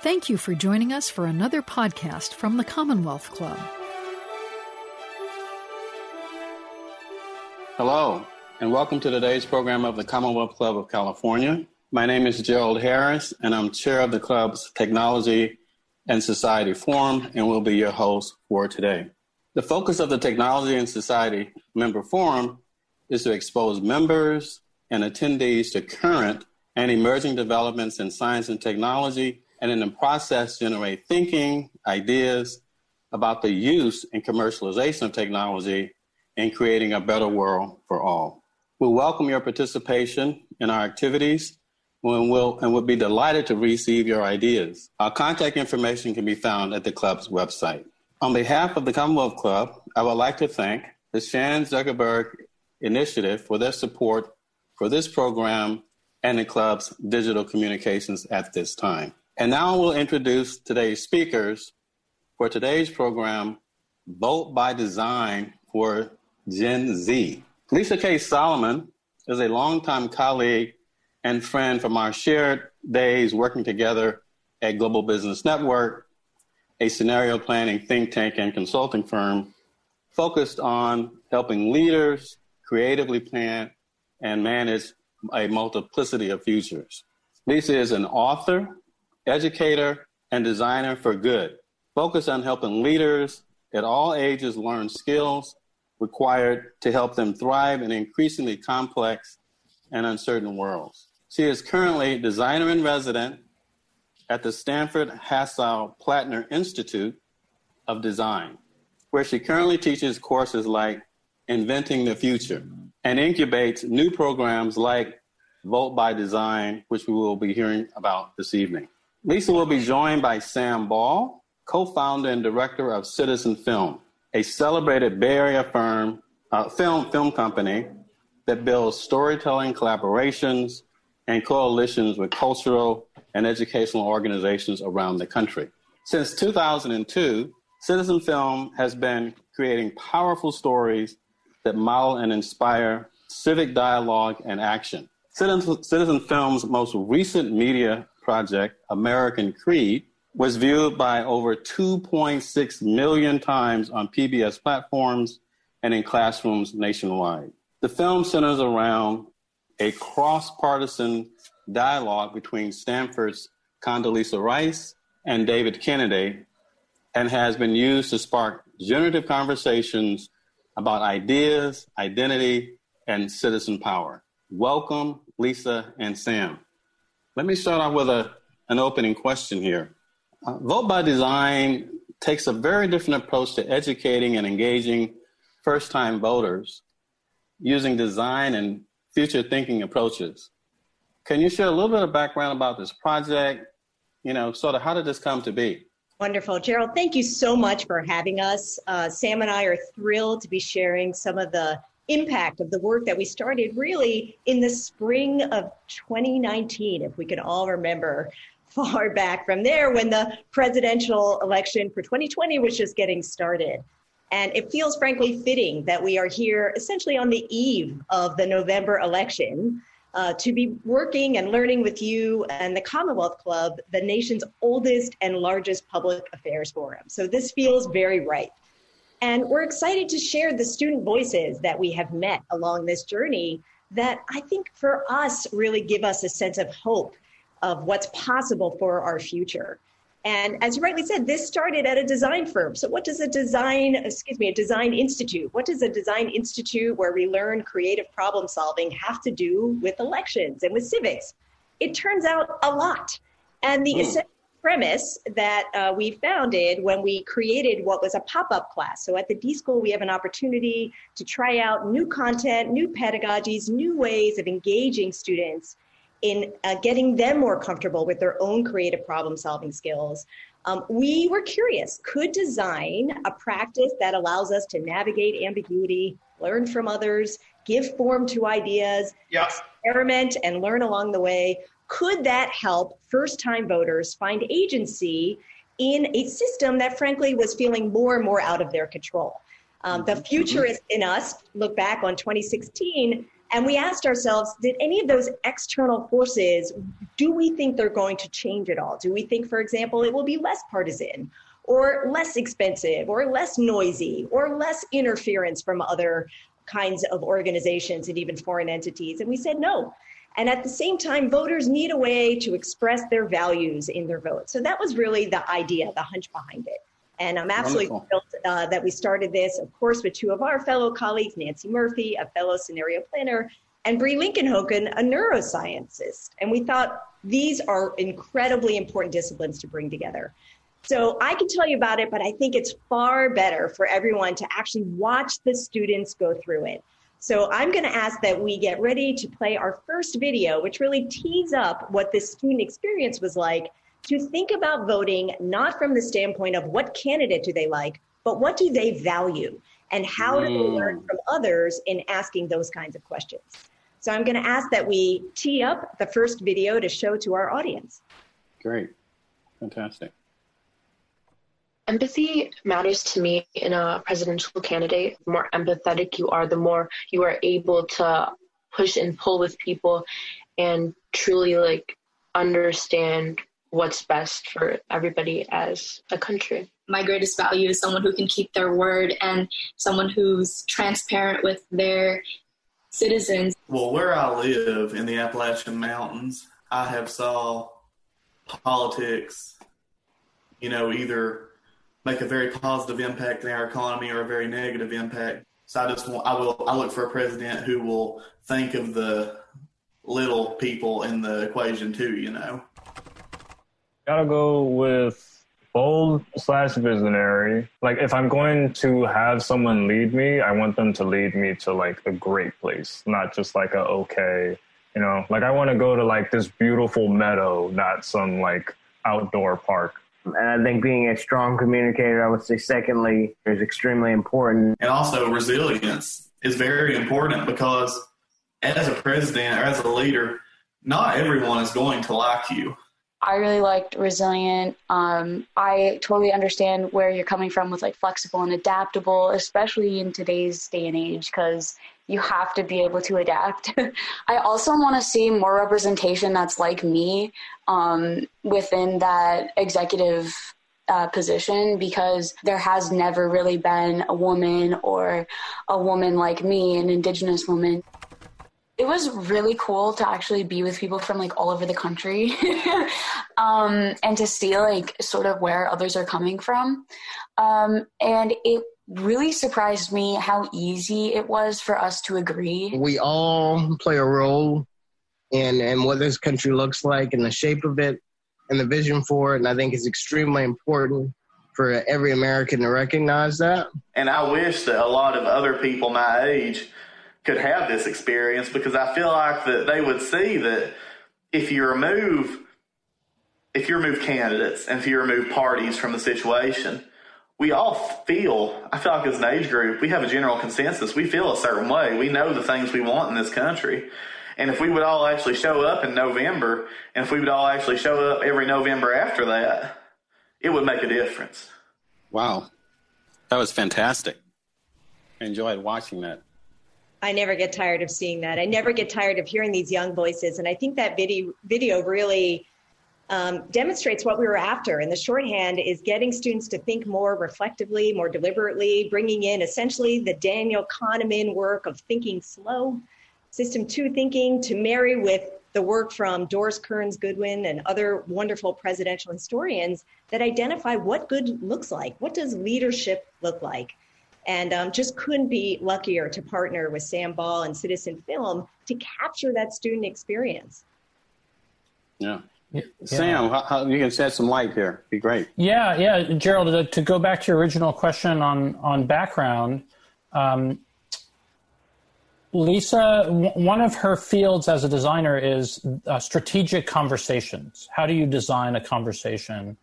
Thank you for joining us for another podcast from the Commonwealth Club. Hello, and welcome to today's program of the Commonwealth Club of California. My name is Gerald Harris, and I'm chair of the club's Technology and Society Forum, and will be your host for today. The focus of the Technology and Society Member Forum is to expose members and attendees to current and emerging developments in science and technology, and in the process, generate thinking, ideas about the use and commercialization of technology in creating a better world for all. We welcome your participation in our activities and we'll, and would be delighted to receive your ideas. Our contact information can be found at the club's website. On behalf of the Commonwealth Club, I would like to thank the Chan Zuckerberg Initiative for their support for this program and the club's digital communications at this time. And now we'll introduce today's speakers for today's program, Vote by Design for Gen Z. Lisa K. Solomon is a longtime colleague and friend from our shared days working together at Global Business Network, a scenario planning think tank and consulting firm focused on helping leaders creatively plan and manage a multiplicity of futures. Lisa is an author, educator, and designer for good, focused on helping leaders at all ages learn skills required to help them thrive in increasingly complex and uncertain worlds. She is currently designer in resident at the Stanford Hasso Plattner Institute of Design, where she currently teaches courses like Inventing the Future and incubates new programs like Vote by Design, which we will be hearing about this evening. Lisa will be joined by Sam Ball, co founder and director of Citizen Film, a celebrated Bay Area firm, uh, film, film company that builds storytelling collaborations and coalitions with cultural and educational organizations around the country. Since 2002, Citizen Film has been creating powerful stories that model and inspire civic dialogue and action. Citizen, Citizen Film's most recent media project, American Creed, was viewed by over 2.6 million times on PBS platforms and in classrooms nationwide. The film centers around a cross partisan dialogue between Stanford's Condoleezza Rice and David Kennedy and has been used to spark generative conversations about ideas, identity, and citizen power. Welcome, Lisa and Sam. Let me start off with a, an opening question here. Uh, Vote by Design takes a very different approach to educating and engaging first time voters using design and future thinking approaches. Can you share a little bit of background about this project? You know, sort of how did this come to be? Wonderful. Gerald, thank you so much for having us. Uh, Sam and I are thrilled to be sharing some of the impact of the work that we started really in the spring of 2019, if we can all remember far back from there when the presidential election for 2020 was just getting started. And it feels frankly fitting that we are here essentially on the eve of the November election uh, to be working and learning with you and the Commonwealth Club, the nation's oldest and largest public affairs forum. So this feels very right. And we're excited to share the student voices that we have met along this journey that I think for us really give us a sense of hope of what's possible for our future. And as you rightly said, this started at a design firm. So, what does a design, excuse me, a design institute, what does a design institute where we learn creative problem solving have to do with elections and with civics? It turns out a lot. And the mm. Premise that uh, we founded when we created what was a pop up class. So, at the D School, we have an opportunity to try out new content, new pedagogies, new ways of engaging students in uh, getting them more comfortable with their own creative problem solving skills. Um, we were curious could design a practice that allows us to navigate ambiguity, learn from others, give form to ideas, experiment, and learn along the way? Could that help first time voters find agency in a system that, frankly, was feeling more and more out of their control? Um, the futurists in us look back on 2016 And we asked ourselves, did any of those external forces, do we think they're going to change at all? Do we think, for example, it will be less partisan or less expensive or less noisy or less interference from other kinds of organizations and even foreign entities? And we said no. And at the same time, voters need a way to express their values in their vote. So that was really the idea, the hunch behind it. And I'm absolutely thrilled uh, that we started this, of course, with two of our fellow colleagues, Nancy Murphy, a fellow scenario planner, and Brie Linkenhoker, a neuroscientist. And we thought these are incredibly important disciplines to bring together. So I can tell you about it, but I think it's far better for everyone to actually watch the students go through it. So I'm going to ask that we get ready to play our first video, which really tees up what this student experience was like to think about voting not from the standpoint of what candidate do they like, but what do they value and how do they mm. learn from others in asking those kinds of questions. So I'm going to ask that we tee up the first video to show to our audience. Great. Fantastic. Empathy matters to me in a presidential candidate. The more empathetic you are, the more you are able to push and pull with people and truly like understand what's best for everybody as a country. My greatest value is someone who can keep their word and someone who's transparent with their citizens. Well, where I live in the Appalachian Mountains, I have saw politics, you know, either make a very positive impact in our economy or a very negative impact. So I just want, I will, I look for a president who will think of the little people in the equation too, you know. Gotta go with bold slash visionary. Like if I'm going to have someone lead me, I want them to lead me to like a great place, not just like a okay, you know. Like I want to go to like this beautiful meadow, not some like outdoor park. And I think being a strong communicator, I would say, secondly, is extremely important. And also, resilience is very important because as a president or as a leader, not everyone is going to like you. I really liked resilient. Um, I totally understand where you're coming from with like flexible and adaptable, especially in today's day and age, because you have to be able to adapt. I also want to see more representation that's like me um, within that executive uh, position because there has never really been a woman or a woman like me, an indigenous woman it was really cool to actually be with people from like all over the country um, and to see like sort of where others are coming from um, and it really surprised me how easy it was for us to agree. We all play a role in in what this country looks like and the shape of it and the vision for it. And i think it's extremely important for every american to recognize that. And i wish that a lot of other people my age could have this experience because I feel like that they would see that if you remove if you remove candidates and if you remove parties from the situation, we all feel I feel like as an age group, we have a general consensus. We feel a certain way. We know the things we want in this country. And if we would all actually show up in November, and if we would all actually show up every November after that, it would make a difference. Wow. That was fantastic. I enjoyed watching that. I never get tired of seeing that. I never get tired of hearing these young voices. And I think that video, video really um, demonstrates what we were after. And the shorthand is getting students to think more reflectively, more deliberately, bringing in essentially the Daniel Kahneman work of thinking slow, system two thinking to marry with the work from Doris Kearns Goodwin and other wonderful presidential historians that identify what good looks like. What does leadership look like? and um, just couldn't be luckier to partner with Sam Ball and Citizen Film to capture that student experience. Yeah. Yeah. Sam, how, how, you can shed some light here. Be great. Yeah, yeah, Gerald. To, to, go back to your original question on on background, um, Lisa, w- one of her fields as a designer is uh, strategic conversations. How do you design a conversation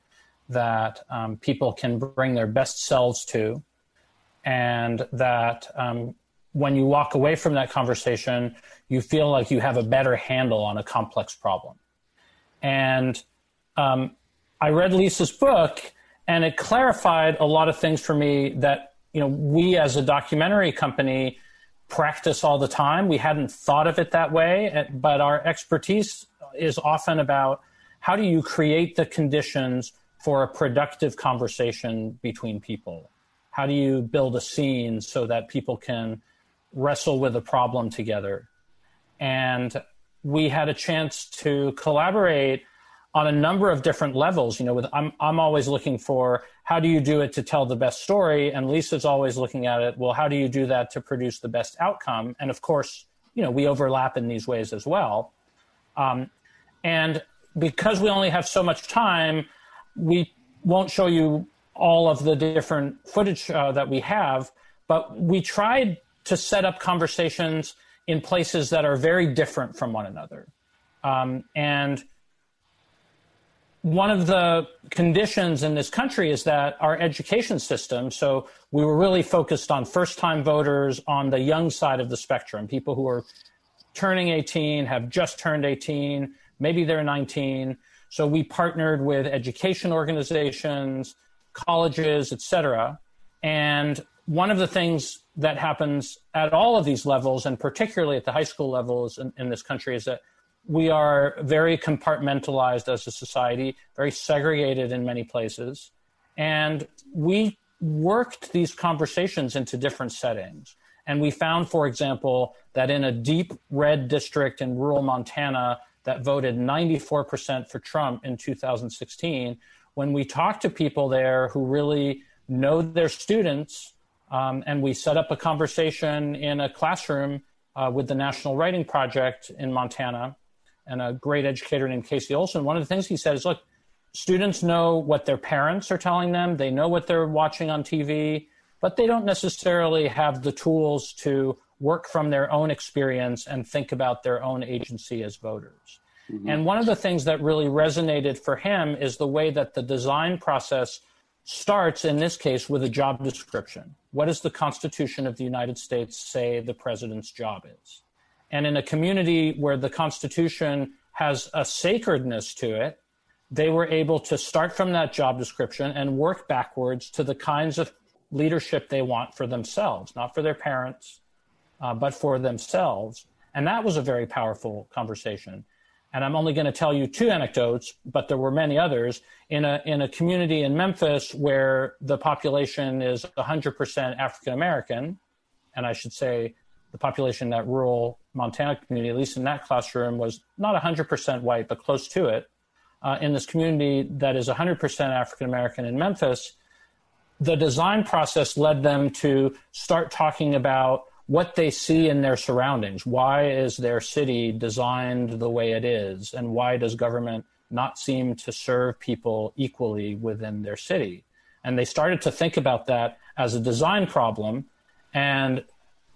that um, people can bring their best selves to, and that um, when you walk away from that conversation, you feel like you have a better handle on a complex problem. And um, I read Lisa's book, and it clarified a lot of things for me that you know we as a documentary company practice all the time. We hadn't thought of it that way, but our expertise is often about how do you create the conditions for a productive conversation between people? How do you build a scene so that people can wrestle with a problem together? And we had a chance to collaborate on a number of different levels. You know, with I'm I'm always looking for how do you do it to tell the best story, and Lisa's always looking at it. Well, how do you do that to produce the best outcome? And of course, you know, we overlap in these ways as well. Um, and because we only have so much time, we won't show you all of the different footage uh, that we have, but we tried to set up conversations in places that are very different from one another. Um, and one of the conditions in this country is that our education system, so we were really focused on first time voters on the young side of the spectrum, people who are turning 18, have just turned 18, maybe they're 19. So we partnered with education organizations, colleges, et cetera. And one of the things that happens at all of these levels, and particularly at the high school levels in, in this country, is that we are very compartmentalized as a society, very segregated in many places. And we worked these conversations into different settings. And we found, for example, that in a deep red district in rural Montana that voted 94% for Trump in 2016, when we talked to people there who really know their students, um, and we set up a conversation in a classroom uh, with the National Writing Project in Montana, and a great educator named Casey Olson, one of the things he said is look, students know what their parents are telling them, they know what they're watching on TV, but they don't necessarily have the tools to work from their own experience and think about their own agency as voters. Mm-hmm. And one of the things that really resonated for him is the way that the design process starts, in this case, with a job description. What does the Constitution of the United States say the president's job is? And in a community where the Constitution has a sacredness to it, they were able to start from that job description and work backwards to the kinds of leadership they want for themselves, not for their parents, uh, but for themselves. And that was a very powerful conversation. And I'm only going to tell you two anecdotes, but there were many others. In a, in a community in Memphis where the population is 100% African American, and I should say the population in that rural Montana community, at least in that classroom, was not 100% white, but close to it. Uh, in this community that is 100% African American in Memphis, the design process led them to start talking about what they see in their surroundings. Why is their city designed the way it is? And why does government not seem to serve people equally within their city? And they started to think about that as a design problem. And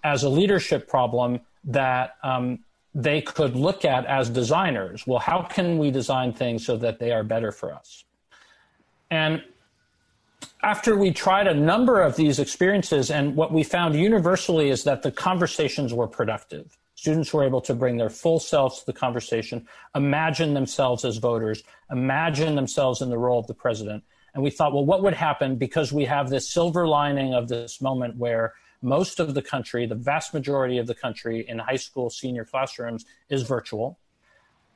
as a leadership problem that um, they could look at as designers. Well, how can we design things so that they are better for us? And after we tried a number of these experiences, and what we found universally is that the conversations were productive. Students were able to bring their full selves to the conversation, imagine themselves as voters, imagine themselves in the role of the president. And we thought, well, what would happen because we have this silver lining of this moment where most of the country, the vast majority of the country in high school senior classrooms is virtual.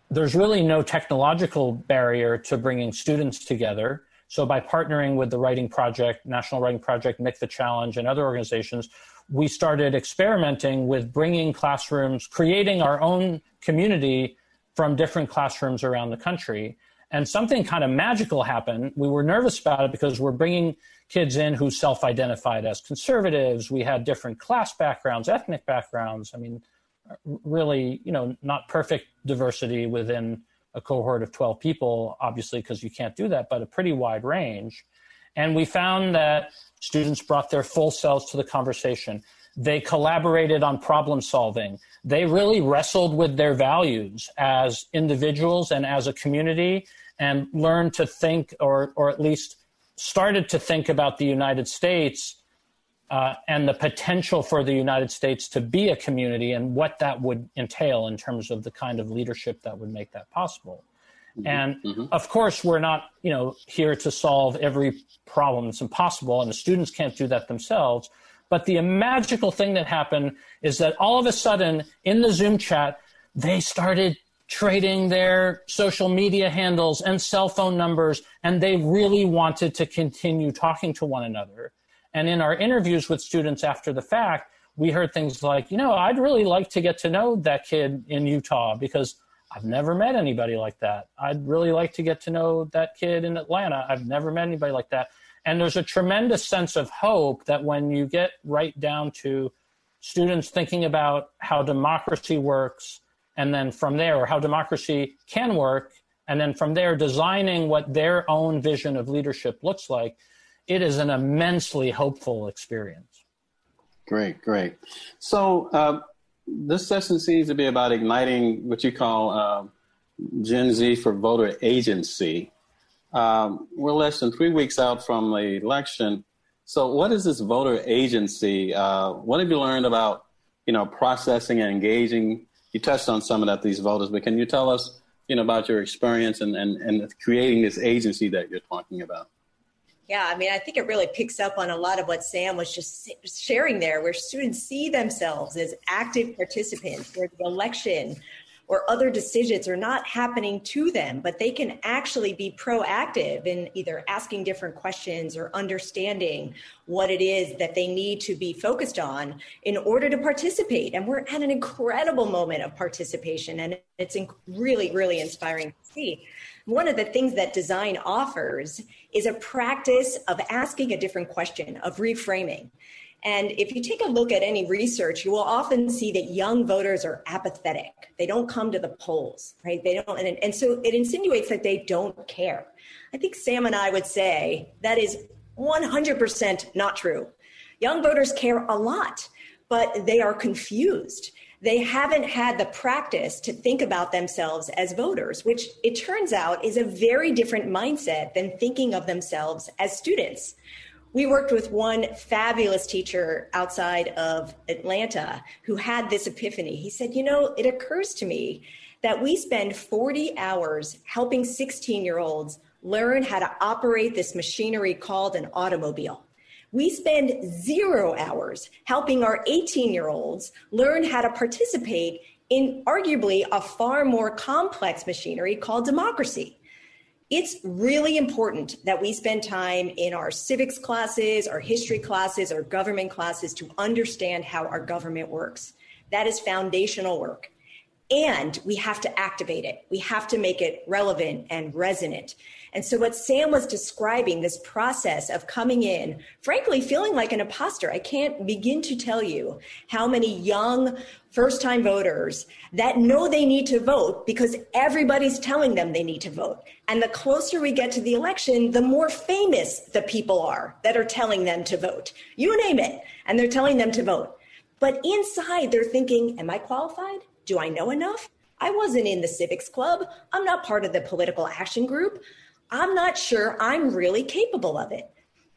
There's really no technological barrier to bringing students together. So by partnering with the Writing Project, National Writing Project, the Challenge, and other organizations, we started experimenting with bringing classrooms, creating our own community from different classrooms around the country. And something kind of magical happened. We were nervous about it because we're bringing kids in who self identified as conservatives. We had different class backgrounds, ethnic backgrounds. I mean, really, you know, not perfect diversity within a cohort of 12 people, obviously, because you can't do that, but a pretty wide range. And we found that students brought their full selves to the conversation. They collaborated on problem solving. They really wrestled with their values as individuals and as a community and learned to think or, or at least started to think about the United States uh, and the potential for the United States to be a community and what that would entail in terms of the kind of leadership that would make that possible. Mm-hmm. And mm-hmm. of course, we're not, you know, here to solve every problem. It's impossible, and the students can't do that themselves. But the magical thing that happened is that all of a sudden in the Zoom chat, they started trading their social media handles and cell phone numbers, and they really wanted to continue talking to one another. And in our interviews with students after the fact, we heard things like, you know, I'd really like to get to know that kid in Utah because I've never met anybody like that. I'd really like to get to know that kid in Atlanta. I've never met anybody like that. And there's a tremendous sense of hope that when you get right down to students thinking about how democracy works, and then from there, or how democracy can work, and then from there, designing what their own vision of leadership looks like, it is an immensely hopeful experience. Great, great. So, uh, this session seems to be about igniting what you call uh, Gen Z for voter agency. Um, we're less than three weeks out from the election. So, what is this voter agency? Uh, what have you learned about, you know, processing and engaging? You touched on some of that these voters, but can you tell us, you know, about your experience and, and, and creating this agency that you're talking about? Yeah, I mean, I think it really picks up on a lot of what Sam was just sharing there, where students see themselves as active participants, where the election or other decisions are not happening to them, but they can actually be proactive in either asking different questions or understanding what it is that they need to be focused on in order to participate. And we're at an incredible moment of participation, and it's really, really inspiring to see. One of the things that design offers is a practice of asking a different question, of reframing. And if you take a look at any research, you will often see that young voters are apathetic. They don't come to the polls, right? They don't, and, and so it insinuates that they don't care. I think Sam and I would say that is 100% not true. Young voters care a lot, but they are confused they haven't had the practice to think about themselves as voters, which it turns out is a very different mindset than thinking of themselves as students. We worked with one fabulous teacher outside of Atlanta who had this epiphany. He said, You know, it occurs to me that we spend 40 hours helping 16 year olds learn how to operate this machinery called an automobile. We spend zero hours helping our 18 year olds learn how to participate in arguably a far more complex machinery called democracy. It's really important that we spend time in our civics classes, our history classes, our government classes to understand how our government works. That is foundational work. And we have to activate it. We have to make it relevant and resonant. And so, what Sam was describing, this process of coming in, frankly, feeling like an imposter, I can't begin to tell you how many young first time voters that know they need to vote because everybody's telling them they need to vote. And the closer we get to the election, the more famous the people are that are telling them to vote. You name it, and they're telling them to vote. But inside, they're thinking, Am I qualified? Do I know enough? I wasn't in the civics club. I'm not part of the political action group. I'm not sure I'm really capable of it.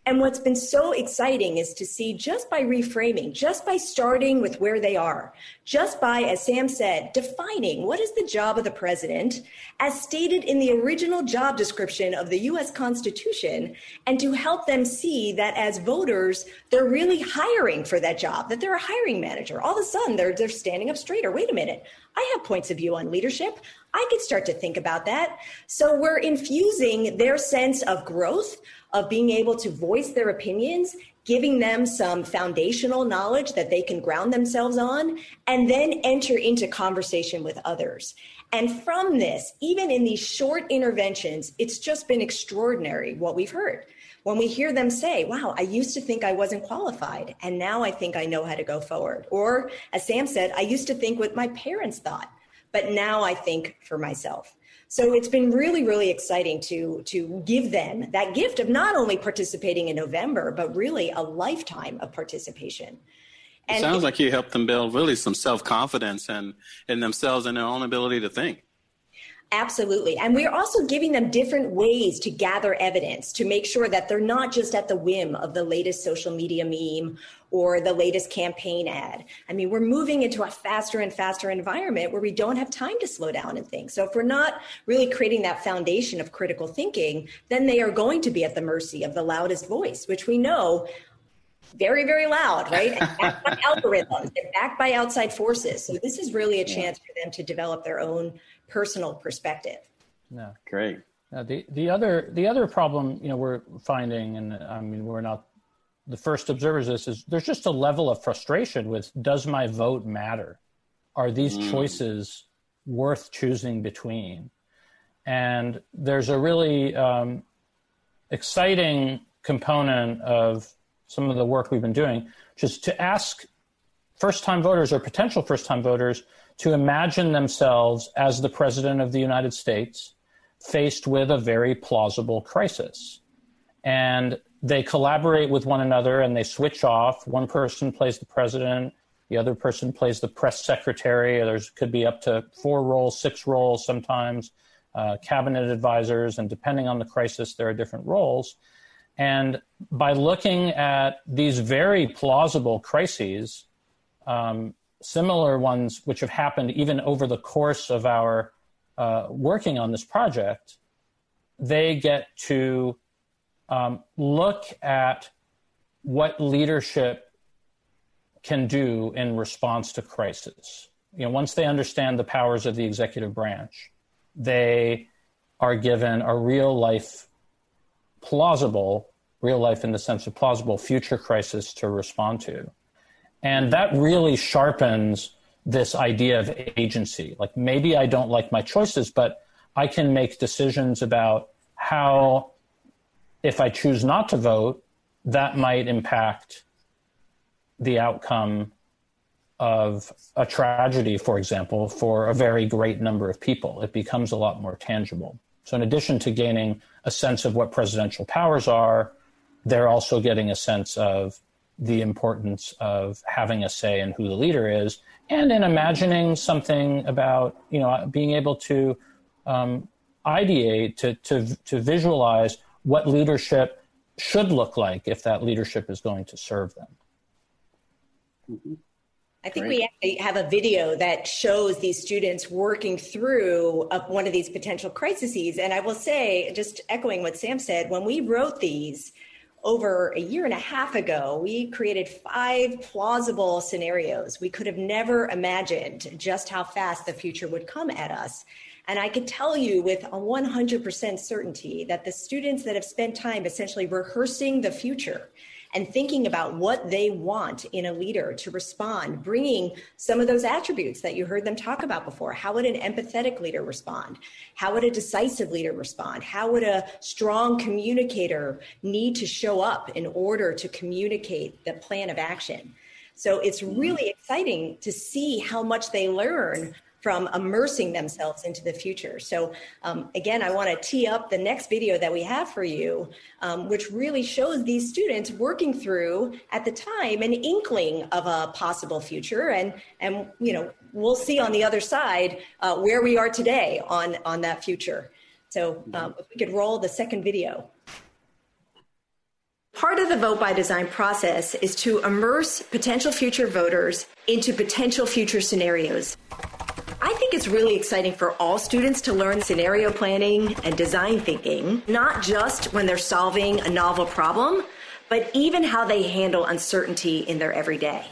And what's been so exciting is to see just by reframing, just by starting with where they are, just by, as Sam said, defining what is the job of the president as stated in the original job description of the US Constitution, and to help them see that as voters, they're really hiring for that job, that they're a hiring manager. All of a sudden, they're, they're standing up straighter. Wait a minute. I have points of view on leadership. I could start to think about that. So we're infusing their sense of growth of being able to voice their opinions, giving them some foundational knowledge that they can ground themselves on, and then enter into conversation with others. And from this, even in these short interventions, it's just been extraordinary what we've heard. When we hear them say, wow, I used to think I wasn't qualified, and now I think I know how to go forward. Or, as Sam said, I used to think what my parents thought, but now I think for myself. So it's been really, really exciting to to give them that gift of not only participating in November, but really a lifetime of participation. And it sounds like you helped them build really some self confidence and in themselves and their own ability to think. Absolutely. And we're also giving them different ways to gather evidence to make sure that they're not just at the whim of the latest social media meme or the latest campaign ad. I mean, we're moving into a faster and faster environment where we don't have time to slow down and think. So if we're not really creating that foundation of critical thinking, then they are going to be at the mercy of the loudest voice, which we know very, very loud, right? And backed by algorithms and backed by outside forces. So this is really a chance for them to develop their own personal perspective. Yeah. Great. Now, the the other the other problem you know we're finding, and I mean we're not the first observers of this is there's just a level of frustration with does my vote matter? Are these Mm. choices worth choosing between? And there's a really um, exciting component of some of the work we've been doing, which is to ask first time voters or potential first time voters to imagine themselves as the president of the United States faced with a very plausible crisis. And they collaborate with one another and they switch off. One person plays the president, the other person plays the press secretary. There's could be up to four roles, six roles sometimes, uh, cabinet advisors, and depending on the crisis, there are different roles. And by looking at these very plausible crises, um, similar ones which have happened even over the course of our uh, working on this project, they get to um, look at what leadership can do in response to crisis. You know, once they understand the powers of the executive branch, they are given a real life, plausible, real life in the sense of plausible future crisis to respond to. And that really sharpens this idea of agency. Like maybe I don't like my choices, but I can make decisions about how, if I choose not to vote, that might impact the outcome of a tragedy, for example, for a very great number of people. It becomes a lot more tangible. So, in addition to gaining a sense of what presidential powers are, they're also getting a sense of the importance of having a say in who the leader is and in imagining something about, you know, being able to um, ideate, to, to, to visualize what leadership should look like if that leadership is going to serve them. I think Great. we actually have a video that shows these students working through one of these potential crises. And I will say, just echoing what Sam said, when we wrote these over a year and a half ago, we created five plausible scenarios. We could have never imagined just how fast the future would come at us. And I can tell you with a 100% certainty that the students that have spent time essentially rehearsing the future and thinking about what they want in a leader to respond, bringing some of those attributes that you heard them talk about before. How would an empathetic leader respond? How would a decisive leader respond? How would a strong communicator need to show up in order to communicate the plan of action? So it's mm-hmm. really exciting to see how much they learn from immersing themselves into the future. So, um, again, I want to tee up the next video that we have for you, um, which really shows these students working through at the time an inkling of a possible future, and and you know we'll see on the other side uh, where we are today on on that future. So, um, if we could roll the second video. Part of the vote by design process is to immerse potential future voters into potential future scenarios. I think it's really exciting for all students to learn scenario planning and design thinking, not just when they're solving a novel problem, but even how they handle uncertainty in their everyday.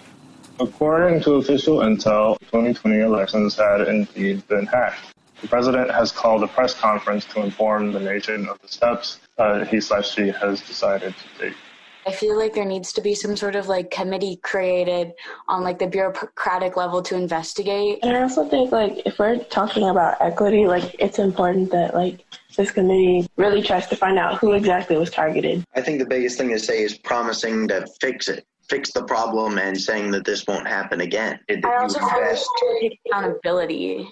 According to official intel, 2020 elections had indeed been hacked. The president has called a press conference to inform the nation of the steps uh, he slash she has decided to take. I feel like there needs to be some sort of like committee created on like the bureaucratic level to investigate. And I also think like if we're talking about equity, like it's important that like this committee really tries to find out who exactly was targeted. I think the biggest thing to say is promising to fix it, fix the problem, and saying that this won't happen again. It, I you also feel invest- to take accountability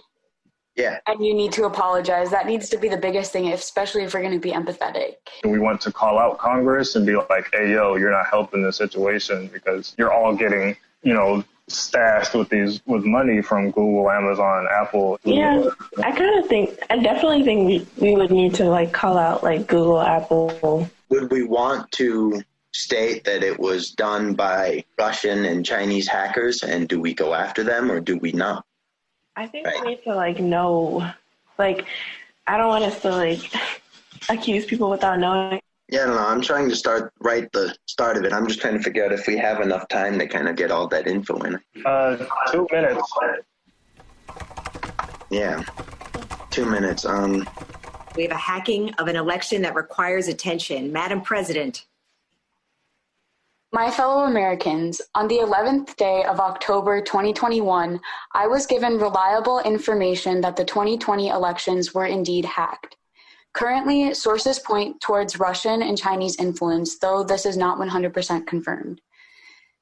yeah, and you need to apologize. That needs to be the biggest thing, especially if we're going to be empathetic. We want to call out Congress and be like, hey, yo, you're not helping the situation because you're all getting, you know, stashed with these with money from Google, Amazon, Apple. Yeah, I kind of think, I definitely think we, we would need to like call out like Google, Apple. would we want to state that it was done by Russian and Chinese hackers, and do we go after them or do we not? I think we need to like know, like, I don't want us to like accuse people without knowing. Yeah, no, I'm trying to start right the start of it. I'm just trying to figure out if we have enough time to kind of get all that info in. Uh, two minutes. Yeah, two minutes. Um, We have a hacking of an election that requires attention. Madam President. My fellow Americans, on the 11th day of October 2021, I was given reliable information that the 2020 elections were indeed hacked. Currently, sources point towards Russian and Chinese influence, though this is not 100% confirmed.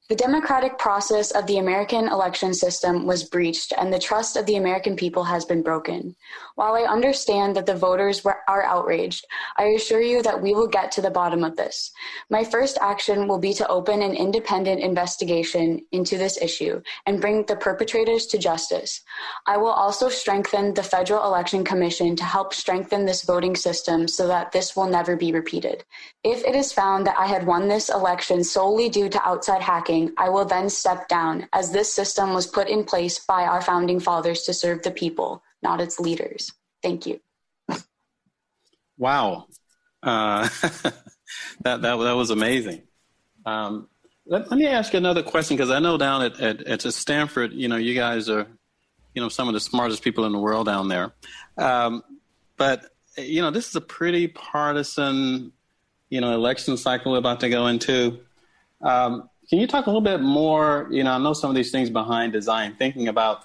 The democratic process of the American election system was breached, and the trust of the American people has been broken. While I understand that the voters were, are outraged, I assure you that we will get to the bottom of this. My first action will be to open an independent investigation into this issue and bring the perpetrators to justice. I will also strengthen the Federal Election Commission to help strengthen this voting system so that this will never be repeated. If it is found that I had won this election solely due to outside hacking, I will then step down, as this system was put in place by our founding fathers to serve the people, not its leaders. Thank you. Wow, uh, that, that that was amazing. Um, let, let, me ask you another question because I know down at, at, at Stanford, you know, you guys are, you know, some of the smartest people in the world down there. Um, but you know, this is a pretty partisan, you know, election cycle we're about to go into. Um, can you talk a little bit more? You know, I know some of these things behind design, thinking about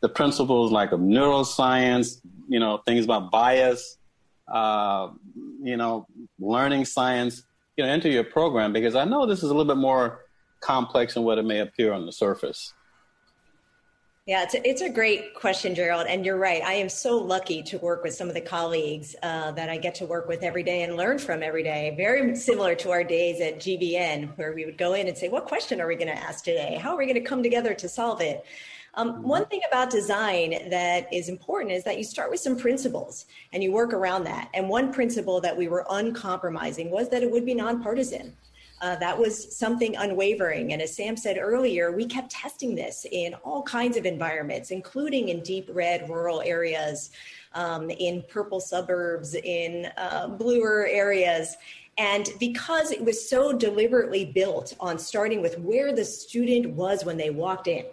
the principles like of neuroscience, you know, things about bias, uh, you know, learning science, you know, into your program because I know this is a little bit more complex than what it may appear on the surface. Yeah, it's a, it's a great question, Gerald. And you're right. I am so lucky to work with some of the colleagues uh, that I get to work with every day and learn from every day. Very similar to our days at GBN, where we would go in and say, What question are we going to ask today? How are we going to come together to solve it? Um, mm-hmm. One thing about design that is important is that you start with some principles and you work around that. And one principle that we were uncompromising was that it would be nonpartisan. Uh, that was something unwavering. And as Sam said earlier, we kept testing this in all kinds of environments, including in deep red rural areas, um, in purple suburbs, in uh, bluer areas. And because it was so deliberately built on starting with where the student was when they walked in,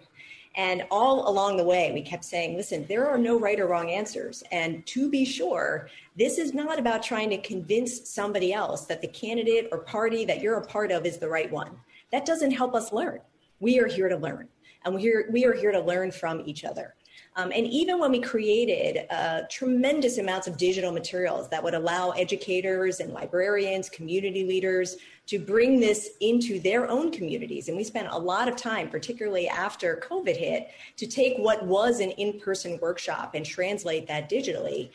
and all along the way, we kept saying, listen, there are no right or wrong answers. And to be sure, this is not about trying to convince somebody else that the candidate or party that you're a part of is the right one. That doesn't help us learn. We are here to learn, and we're, we are here to learn from each other. Um, and even when we created uh, tremendous amounts of digital materials that would allow educators and librarians, community leaders to bring this into their own communities. And we spent a lot of time, particularly after COVID hit, to take what was an in person workshop and translate that digitally.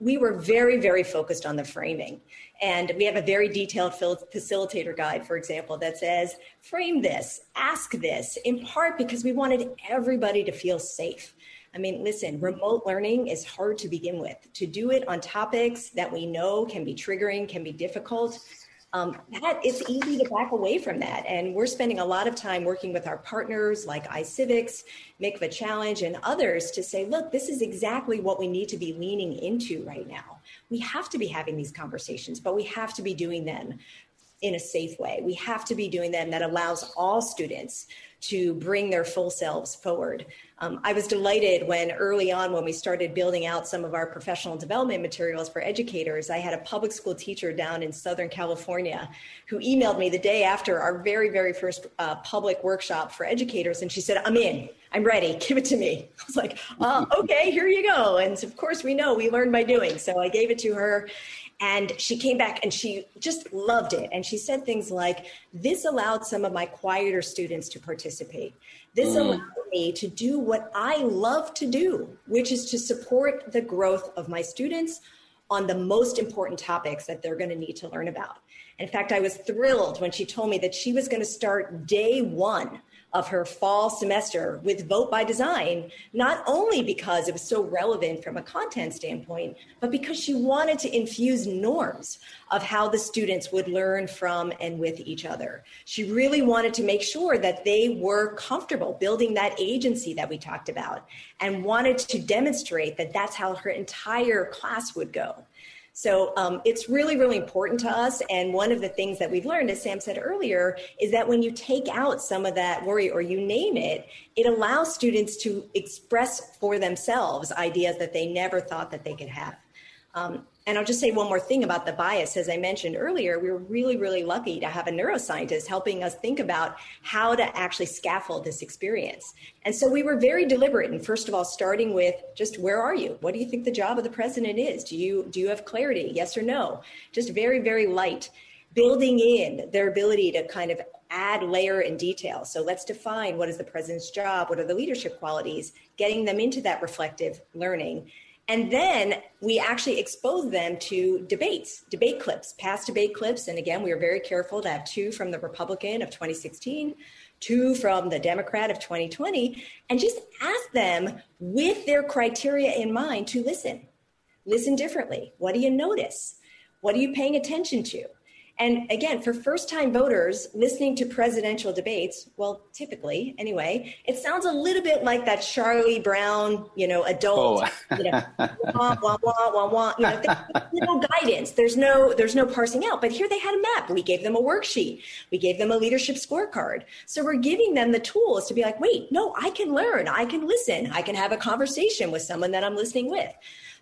We were very, very focused on the framing. And we have a very detailed facilitator guide, for example, that says, frame this, ask this, in part because we wanted everybody to feel safe. I mean, listen, remote learning is hard to begin with. To do it on topics that we know can be triggering, can be difficult, um, that it's easy to back away from that. And we're spending a lot of time working with our partners like iCivics, Mikva Challenge, and others to say, look, this is exactly what we need to be leaning into right now. We have to be having these conversations, but we have to be doing them in a safe way. We have to be doing them that allows all students to bring their full selves forward. Um, I was delighted when early on, when we started building out some of our professional development materials for educators, I had a public school teacher down in Southern California who emailed me the day after our very, very first uh, public workshop for educators. And she said, I'm in, I'm ready, give it to me. I was like, uh, okay, here you go. And of course, we know we learn by doing. So I gave it to her. And she came back and she just loved it. And she said things like, This allowed some of my quieter students to participate. This mm. allowed me to do what I love to do, which is to support the growth of my students on the most important topics that they're going to need to learn about. In fact, I was thrilled when she told me that she was going to start day one of her fall semester with Vote by Design, not only because it was so relevant from a content standpoint, but because she wanted to infuse norms of how the students would learn from and with each other. She really wanted to make sure that they were comfortable building that agency that we talked about and wanted to demonstrate that that's how her entire class would go. So um, it's really, really important to us. And one of the things that we've learned, as Sam said earlier, is that when you take out some of that worry or you name it, it allows students to express for themselves ideas that they never thought that they could have. Um, and I'll just say one more thing about the bias. As I mentioned earlier, we were really, really lucky to have a neuroscientist helping us think about how to actually scaffold this experience. And so we were very deliberate. And first of all, starting with just where are you? What do you think the job of the president is? Do you do you have clarity? Yes or no? Just very, very light. Building in their ability to kind of add layer and detail. So let's define what is the president's job, what are the leadership qualities, getting them into that reflective learning and then we actually expose them to debates, debate clips, past debate clips. And again, we were very careful to have two from the Republican of 2016, two from the Democrat of 2020, and just ask them with their criteria in mind to listen. Listen differently. What do you notice? What are you paying attention to? And again, for first time voters listening to presidential debates, well, typically anyway, it sounds a little bit like that Charlie Brown, you know, adult, oh. you know, wah, wah, wah, wah, wah, you know, there's no guidance. There's no, there's no parsing out. But here they had a map. We gave them a worksheet. We gave them a leadership scorecard. So we're giving them the tools to be like, wait, no, I can learn. I can listen. I can have a conversation with someone that I'm listening with.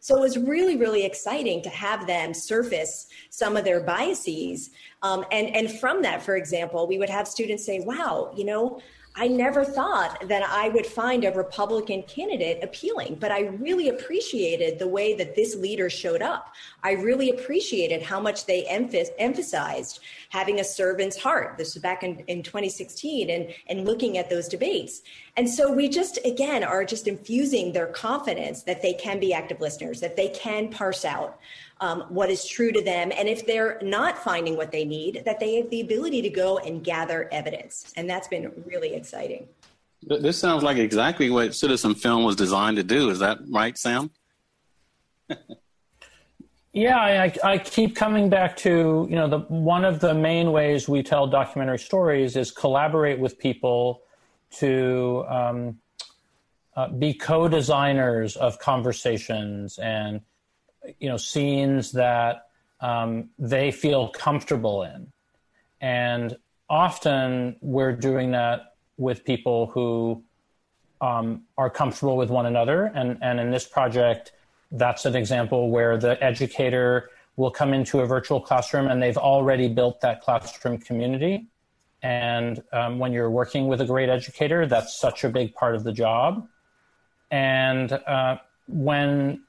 So it was really, really exciting to have them surface some of their biases. Um, and, and from that, for example, we would have students say, wow, you know, I never thought that I would find a Republican candidate appealing, but I really appreciated the way that this leader showed up. I really appreciated how much they emphasized having a servant's heart. This was back in, in 2016 and, and looking at those debates. And so we just, again, are just infusing their confidence that they can be active listeners, that they can parse out um, what is true to them. And if they're not finding what they need, that they have the ability to go and gather evidence. And that's been really exciting. This sounds like exactly what Citizen Film was designed to do. Is that right, Sam? yeah, I, I, keep coming back to you know the one of the main ways we tell documentary stories is collaborate with people to um, uh, be co-designers of conversations and you know scenes that um, they feel comfortable in, and often we're doing that with people who um, are comfortable with one another. And and in this project, that's an example where the educator will come into a virtual classroom and they've already built that classroom community. And um, when you're working with a great educator, that's such a big part of the job. And uh, when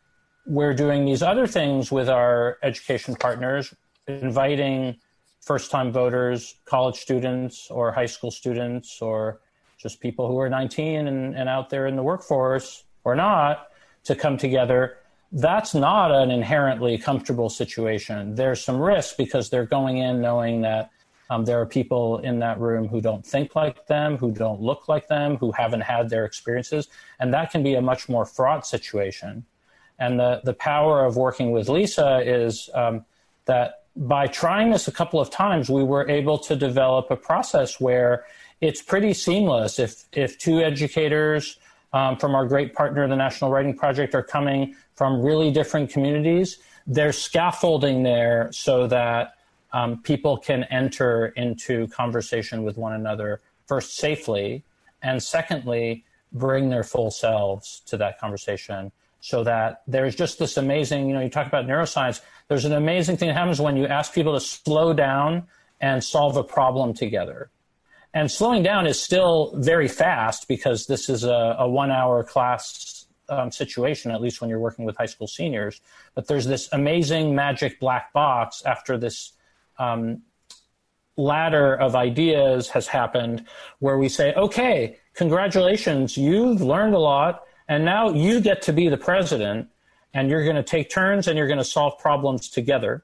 we're doing these other things with our education partners, inviting first time voters, college students, or high school students, or just people who are 19 and, and out there in the workforce or not to come together. That's not an inherently comfortable situation. There's some risk because they're going in knowing that um, there are people in that room who don't think like them, who don't look like them, who haven't had their experiences. And that can be a much more fraught situation. And the, the power of working with Lisa is um, that by trying this a couple of times, we were able to develop a process where it's pretty seamless. If, if two educators um, from our great partner, the National Writing Project, are coming from really different communities, there's scaffolding there so that um, people can enter into conversation with one another first safely, and secondly, bring their full selves to that conversation so that there's just this amazing, you know, you talk about neuroscience, there's an amazing thing that happens when you ask people to slow down and solve a problem together. And slowing down is still very fast because this is a, a one hour class um, situation, at least when you're working with high school seniors. But there's this amazing magic black box after this um, ladder of ideas has happened where we say, okay, congratulations, you've learned a lot and now you get to be the president, and you're going to take turns and you're going to solve problems together.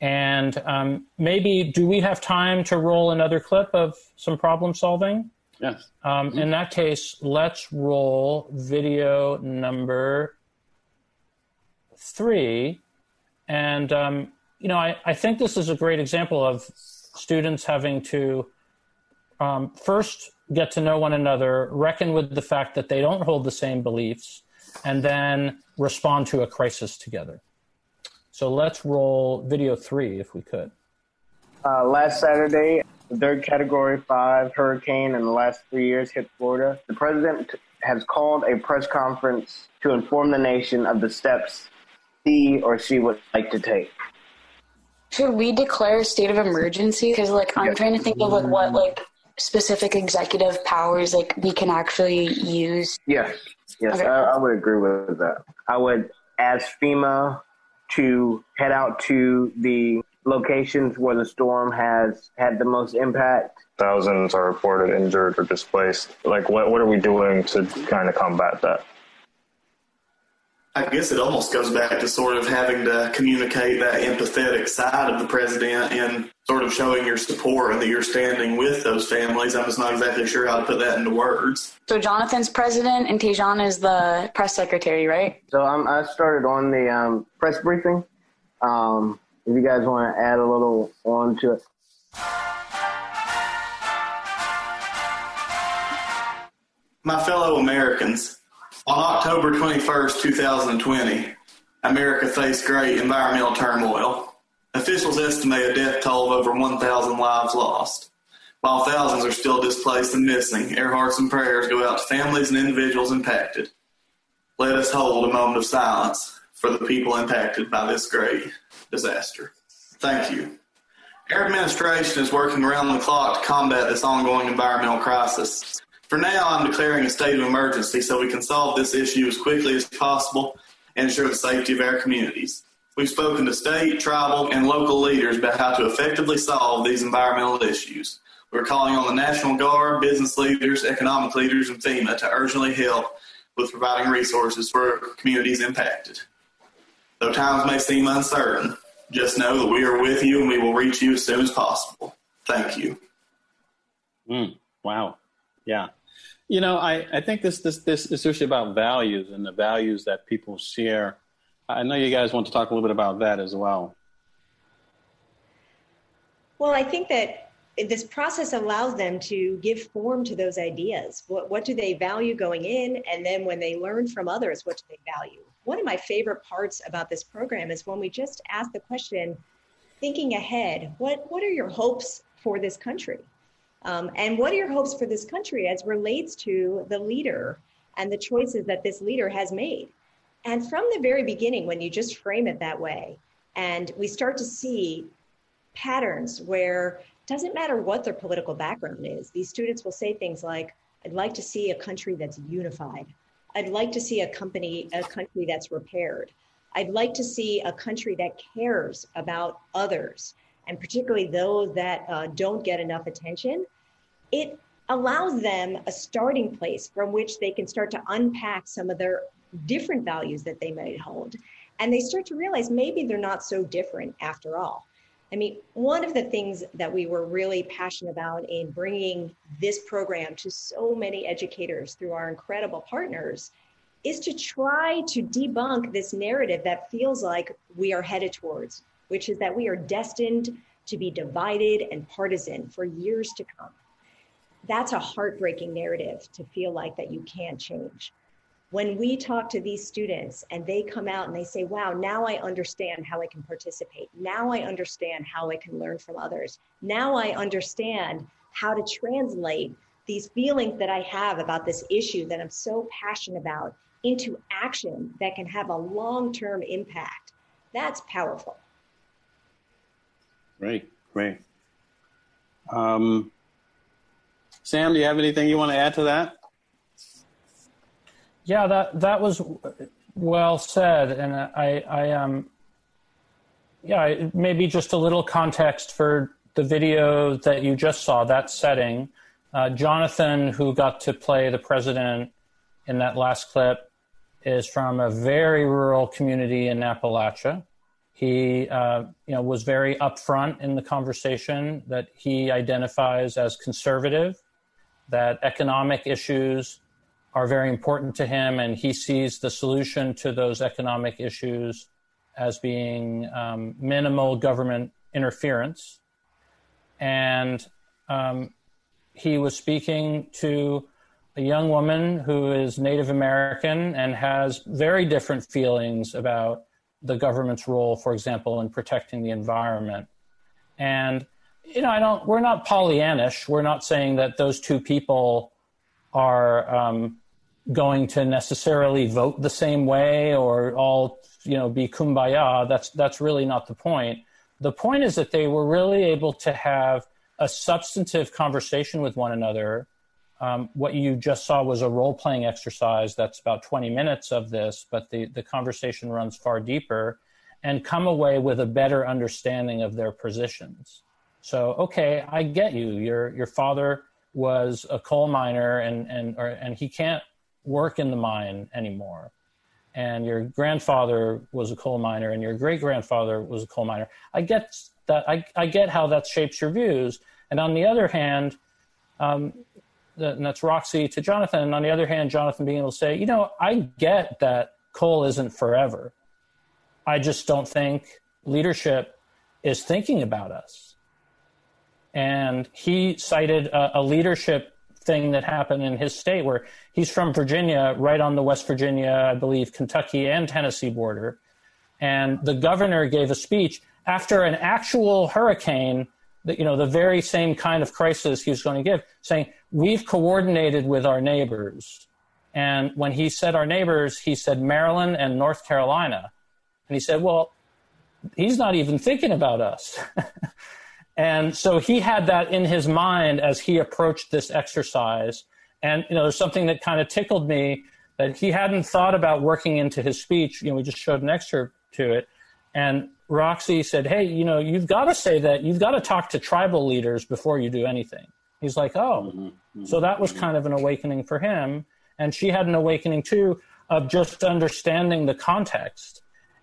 And um, maybe, do we have time to roll another clip of some problem solving? Yes. Um, in that case, let's roll video number three. And, um, you know, I, I think this is a great example of students having to um, first get to know one another, reckon with the fact that they don't hold the same beliefs, and then respond to a crisis together. So let's roll video three if we could. Uh, last Saturday, the third Category 5 hurricane in the last three years hit Florida. The president has called a press conference to inform the nation of the steps he or she would like to take. Should we declare a state of emergency? Because like I'm trying to think of like what like specific executive powers like we can actually use. Yes, yes, Okay. I, I would agree with that. I would ask FEMA to head out to the locations where the storm has had the most impact. Thousands are reported injured or displaced. Like, what what are we doing to kind of combat that? I guess it almost goes back to sort of having to communicate that empathetic side of the president and sort of showing your support and that you're standing with those families. I'm just not exactly sure how to put that into words. So Jonathan's president and Tejan is the press secretary, right? So I'm, I started on the um, press briefing. Um, if you guys want to add a little on to it. My fellow Americans, on October 21st, 2020, America faced great environmental turmoil. Officials estimate a death toll of over 1,000 lives lost. While thousands are still displaced and missing, our hearts and prayers go out to families and individuals impacted. Let us hold a moment of silence for the people impacted by this great disaster. Thank you. Our administration is working around the clock to combat this ongoing environmental crisis. For now, I'm declaring a state of emergency so we can solve this issue as quickly as possible and ensure the safety of our communities. We've spoken to state, tribal, and local leaders about how to effectively solve these environmental issues. We're calling on the National Guard, business leaders, economic leaders, and FEMA to urgently help with providing resources for communities impacted. Though times may seem uncertain, just know that we are with you and we will reach you as soon as possible. Thank you. Mm, wow. Yeah. You know, I, I think this, this, this is especially about values and the values that people share. I know you guys want to talk a little bit about that as well. Well, I think that this process allows them to give form to those ideas. What, what do they value going in? And then when they learn from others, what do they value? One of my favorite parts about this program is when we just ask the question, thinking ahead, what, what are your hopes for this country? Um, and what are your hopes for this country as relates to the leader and the choices that this leader has made? And from the very beginning, when you just frame it that way, and we start to see patterns where it doesn't matter what their political background is, these students will say things like, I'd like to see a country that's unified. I'd like to see a company, a country that's repaired. I'd like to see a country that cares about others, and particularly those that uh, don't get enough attention. It allows them a starting place from which they can start to unpack some of their different values that they might hold. And they start to realize maybe they're not so different after all. I mean, one of the things that we were really passionate about in bringing this program to so many educators through our incredible partners is to try to debunk this narrative that feels like we are headed towards, which is that we are destined to be divided and partisan for years to come. That's a heartbreaking narrative to feel like that you can't change when we talk to these students and they come out and they say, wow, now I understand how I can participate. Now I understand how I can learn from others. Now I understand how to translate these feelings that I have about this issue that I'm so passionate about into action that can have a long term impact. That's powerful. Great, great. Um, Sam, do you have anything you want to add to that? Yeah, that that was well said, and I I um yeah maybe just a little context for the video that you just saw that setting. Uh, Jonathan, who got to play the president in that last clip, is from a very rural community in Appalachia. He uh, you know was very upfront in the conversation that he identifies as conservative, that economic issues are very important to him, and he sees the solution to those economic issues as being um, minimal government interference. And um, he was speaking to a young woman who is Native American and has very different feelings about the government's role, for example, in protecting the environment. And you know, I don't. We're not Pollyannish. We're not saying that those two people are um, going to necessarily vote the same way or all you know be kumbaya. That's that's really not the point. The point is that they were really able to have a substantive conversation with one another. Um, what you just saw was a role playing exercise that's about 20 minutes of this, but the, the conversation runs far deeper and come away with a better understanding of their positions. So, okay, I get you. Your, your father was a coal miner and, and, or, and he can't work in the mine anymore. And your grandfather was a coal miner and your great grandfather was a coal miner. I get that I, I get how that shapes your views. And on the other hand, um, and that's Roxy to Jonathan. And on the other hand, Jonathan being able to say, you know, I get that coal isn't forever. I just don't think leadership is thinking about us. And he cited a, a leadership thing that happened in his state where he's from Virginia, right on the West Virginia, I believe, Kentucky and Tennessee border. And the governor gave a speech after an actual hurricane, that, you know, the very same kind of crisis he was going to give, saying, We've coordinated with our neighbors. And when he said our neighbors, he said Maryland and North Carolina. And he said, Well, he's not even thinking about us. and so he had that in his mind as he approached this exercise. And, you know, there's something that kind of tickled me that he hadn't thought about working into his speech. You know, we just showed an excerpt to it. And Roxy said, Hey, you know, you've got to say that, you've got to talk to tribal leaders before you do anything. He's like, Oh. Mm-hmm, mm-hmm, so that was mm-hmm. kind of an awakening for him. And she had an awakening too of just understanding the context.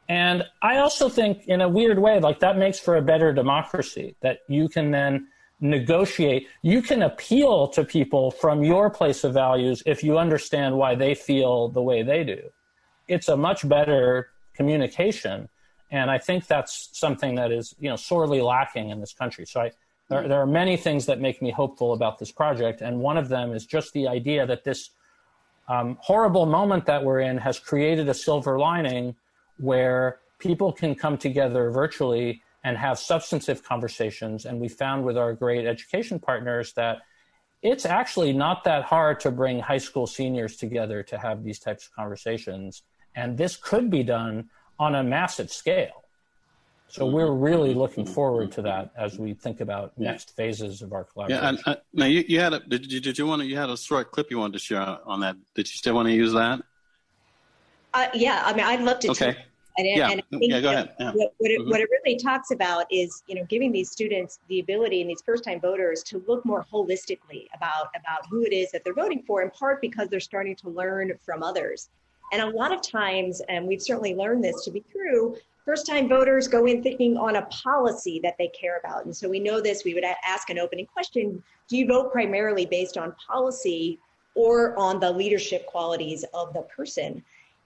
And I also think, in a weird way, like that makes for a better democracy that you can then negotiate. You can appeal to people from your place of values if you understand why they feel the way they do. It's a much better communication and I think that's something that is, you know, sorely lacking in this country. So I, there, there are many things that make me hopeful about this project. And one of them is just the idea that this um, horrible moment that we're in has created a silver lining where people can come together virtually and have substantive conversations. And we found with our great education partners that it's actually not that hard to bring high school seniors together to have these types of conversations. And this could be done on a massive scale. So we're really looking forward to that as we think about next phases of our collaboration. Yeah, and, uh, now you, you, had a did you did you want to you had a short clip you wanted to share on that? Did you still want to use that? Uh, yeah, I mean, I'd love to. Okay. And, yeah. and I think yeah, go ahead. Yeah. What, what, it, mm-hmm. what it really talks about is, you know, giving these students the ability and these first-time voters to look more holistically about about who it is that they're voting for. In part because they're starting to learn from others and a lot of times, and we've certainly learned this to be true, first time voters go in thinking on a policy that they care about. And so we know this, we would ask an opening question Do you vote primarily based on policy or on the leadership qualities of the person?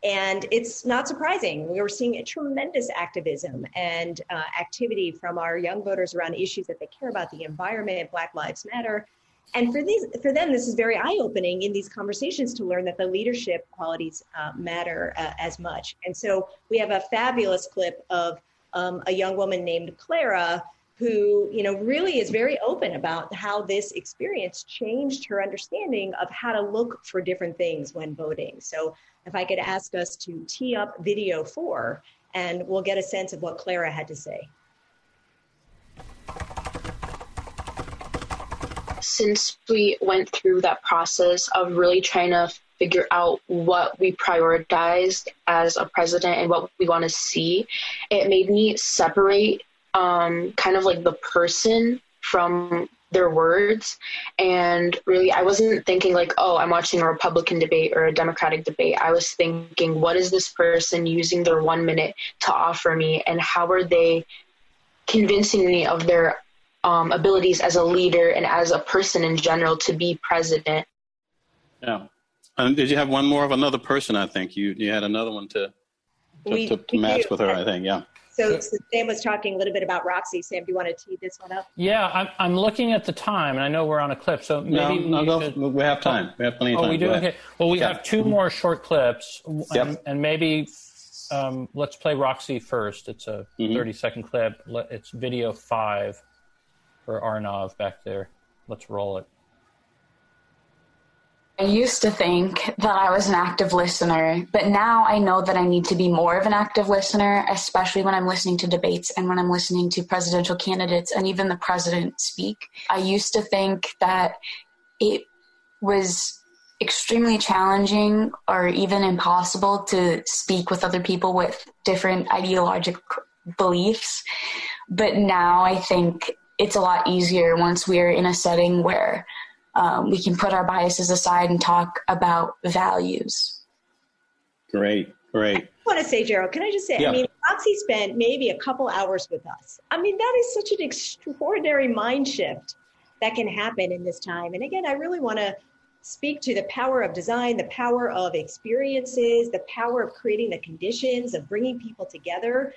And it's not surprising. We were seeing a tremendous activism and uh, activity from our young voters around issues that they care about the environment, Black Lives Matter, and for these for them this is very eye-opening in these conversations to learn that the leadership qualities uh, matter uh, as much and so we have a fabulous clip of um, a young woman named clara who you know really is very open about how this experience changed her understanding of how to look for different things when voting. So if i could ask us to tee up video four and we'll get a sense of what clara had to say. Since we went through that process of really trying to figure out what we prioritized as a president and what we want to see, it made me separate um, kind of like the person from their words. And really, I wasn't thinking like, oh, I'm watching a Republican debate or a Democratic debate. I was thinking, what is this person using their one minute to offer me, and how are they convincing me of their um, abilities as a leader and as a person in general to be president. Yeah. And did you have one more of another person? I think you you had another one to to, we, to, to match do. with her. I think, yeah. So, so, Sam was talking a little bit about Roxy. Sam, do you want to tee this one up? Yeah, I'm, I'm looking at the time, and I know we're on a clip, so maybe no, no, we, should... we have time. We have plenty of time. oh, we do. Okay. Well, we yeah. have two more short clips, yep. and, and maybe um, let's play Roxy first. It's a Mhm. 30 second clip. It's video five for Arnav back there. Let's roll it. I used to think that I was an active listener, but now I know that I need to be more of an active listener, especially when I'm listening to debates and when I'm listening to presidential candidates and even the president speak. I used to think that it was extremely challenging or even impossible to speak with other people with different ideological beliefs. But now I think it's a lot easier once we're in a setting where um, we can put our biases aside and talk about values. Great, great. I want to say, Gerald, can I just say, Yeah. I mean, Roxy spent maybe a couple hours with us. I mean, that is such an extraordinary mind shift that can happen in this time. And again, I really want to speak to the power of design, the power of experiences, the power of creating the conditions, of bringing people together.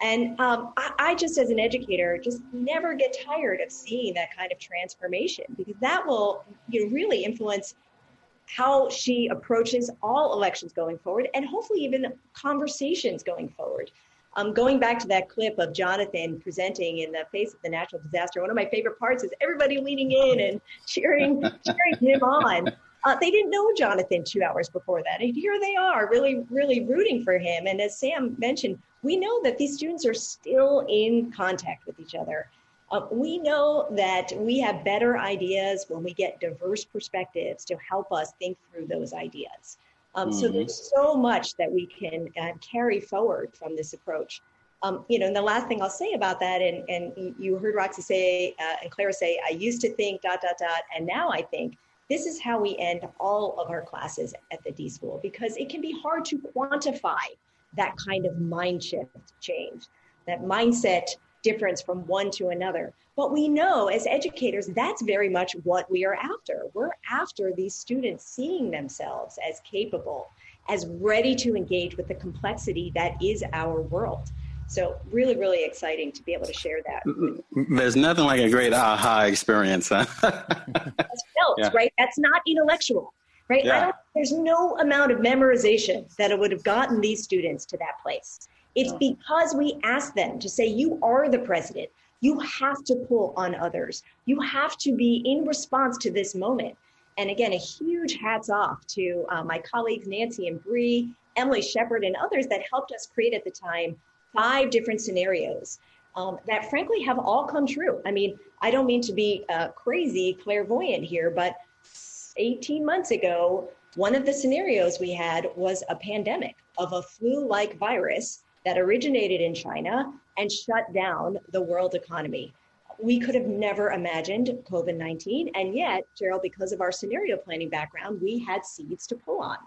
And um, I, I just, as an educator, just never get tired of seeing that kind of transformation because that will you know, really influence how she approaches all elections going forward and hopefully even conversations going forward. Um, going back to that clip of Jonathan presenting in the face of the natural disaster, one of my favorite parts is everybody leaning in and cheering, cheering him on. Uh, they didn't know Jonathan two hours before that. And here they are, really, really rooting for him. And as Sam mentioned, we know that these students are still in contact with each other. Uh, we know that we have better ideas when we get diverse perspectives to help us think through those ideas. Um, So Mhm. there's so much that we can uh, carry forward from this approach. Um, you know, and the last thing I'll say about that, and, and you heard Roxy say uh, and Clara say, I used to think dot, dot, dot, and now I think this is how we end all of our classes at the D School because it can be hard to quantify that kind of mind shift change, that mindset difference from one to another. But we know as educators, that's very much what we are after. We're after these students seeing themselves as capable, as ready to engage with the complexity that is our world. So, really, really exciting to be able to share that. There's nothing like a great aha experience, huh? That's felt, Yeah. right? That's not intellectual, right? I Yeah. don't, there's no amount of memorization that it would have gotten these students to that place. It's because we asked them to say, You are the president. You have to pull on others. You have to be in response to this moment. And again, a huge hats off to uh, my colleagues, Nancy and Bree, Emily Shepard, and others that helped us create at the time five different scenarios um, that frankly have all come true. I mean, I don't mean to be uh, crazy clairvoyant here, but 18 months ago, one of the scenarios we had was a pandemic of a flu like virus that originated in China and shut down the world economy. We could have never imagined COVID 19. And yet, Gerald, because of our scenario planning background, we had seeds to pull on.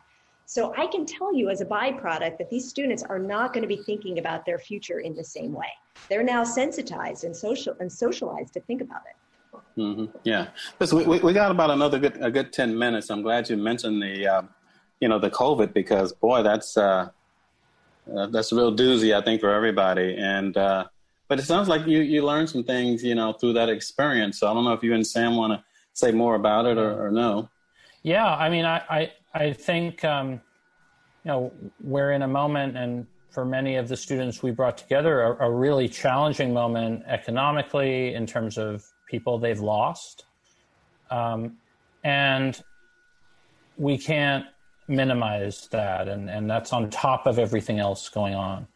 So I can tell you as a byproduct that these students are not going to be thinking about their future in the same way. They're now sensitized and social and socialized to think about it. Hmm Yeah, we, we got about another good a good ten minutes. I'm glad you mentioned the uh, you know the COVID because boy, that's uh, uh, that's a real doozy I think for everybody. And uh, but it sounds like you you learned some things you know through that experience. So I don't know if you and Sam want to say more about it or, or no. Yeah, I mean, I, I, I think, um, you know, we're in a moment, and for many of the students we brought together, a, a really challenging moment economically in terms of people they've lost. Um, and we can't minimize that, and, and that's on top of everything else going on.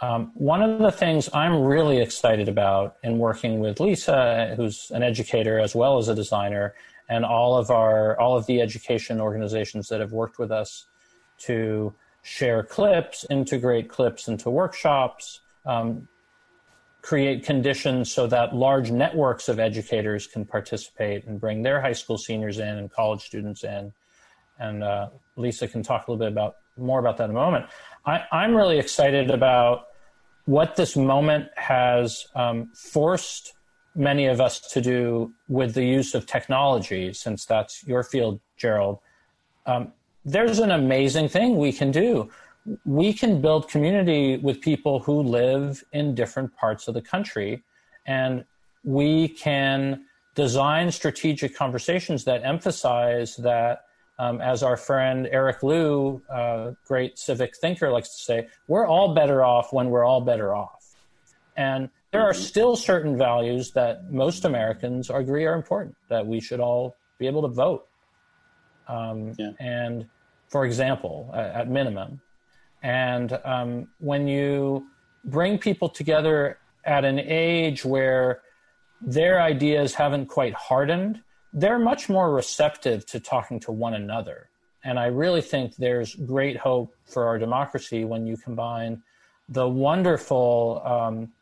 Um, one of the things I'm really excited about in working with Lisa, who's an educator as well as a designer, and all of our all of the education organizations that have worked with us to share clips, integrate clips into workshops, um, create conditions so that large networks of educators can participate and bring their high school seniors in and college students in. And uh, Lisa can talk a little bit about more about that in a moment. I, I'm really excited about what this moment has um, forced many of us to do with the use of technology, since that's your field, Gerald. Um, there's an amazing thing we can do. We can build community with people who live in different parts of the country, and we can design strategic conversations that emphasize that um, as our friend Eric Liu, uh, great civic thinker, likes to say, we're all better off when we're all better off. And there are still certain values that most Americans agree are important, that we should all be able to vote. Um, yeah. And for example, at minimum. And um, when you bring people together at an age where their ideas haven't quite hardened, they're much more receptive to talking to one another. And I really think there's great hope for our democracy when you combine the wonderful um,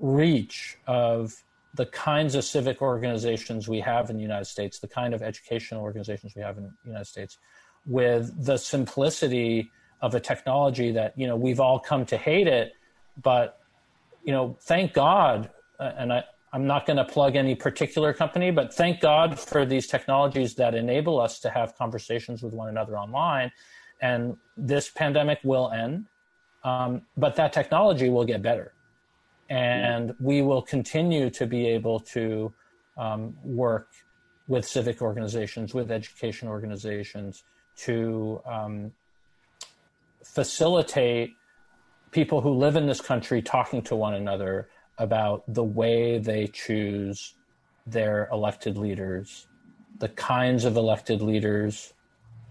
reach of the kinds of civic organizations we have in the United States, the kind of educational organizations we have in the United States, with the simplicity of a technology that you know we've all come to hate it, but you know, thank God, uh, and I, I'm not going to plug any particular company, but thank God for these technologies that enable us to have conversations with one another online. And this pandemic will end, um, but that technology will get better. And we will continue to be able to um, work with civic organizations, with education organizations to um, facilitate people who live in this country talking to one another about the way they choose their elected leaders, the kinds of elected leaders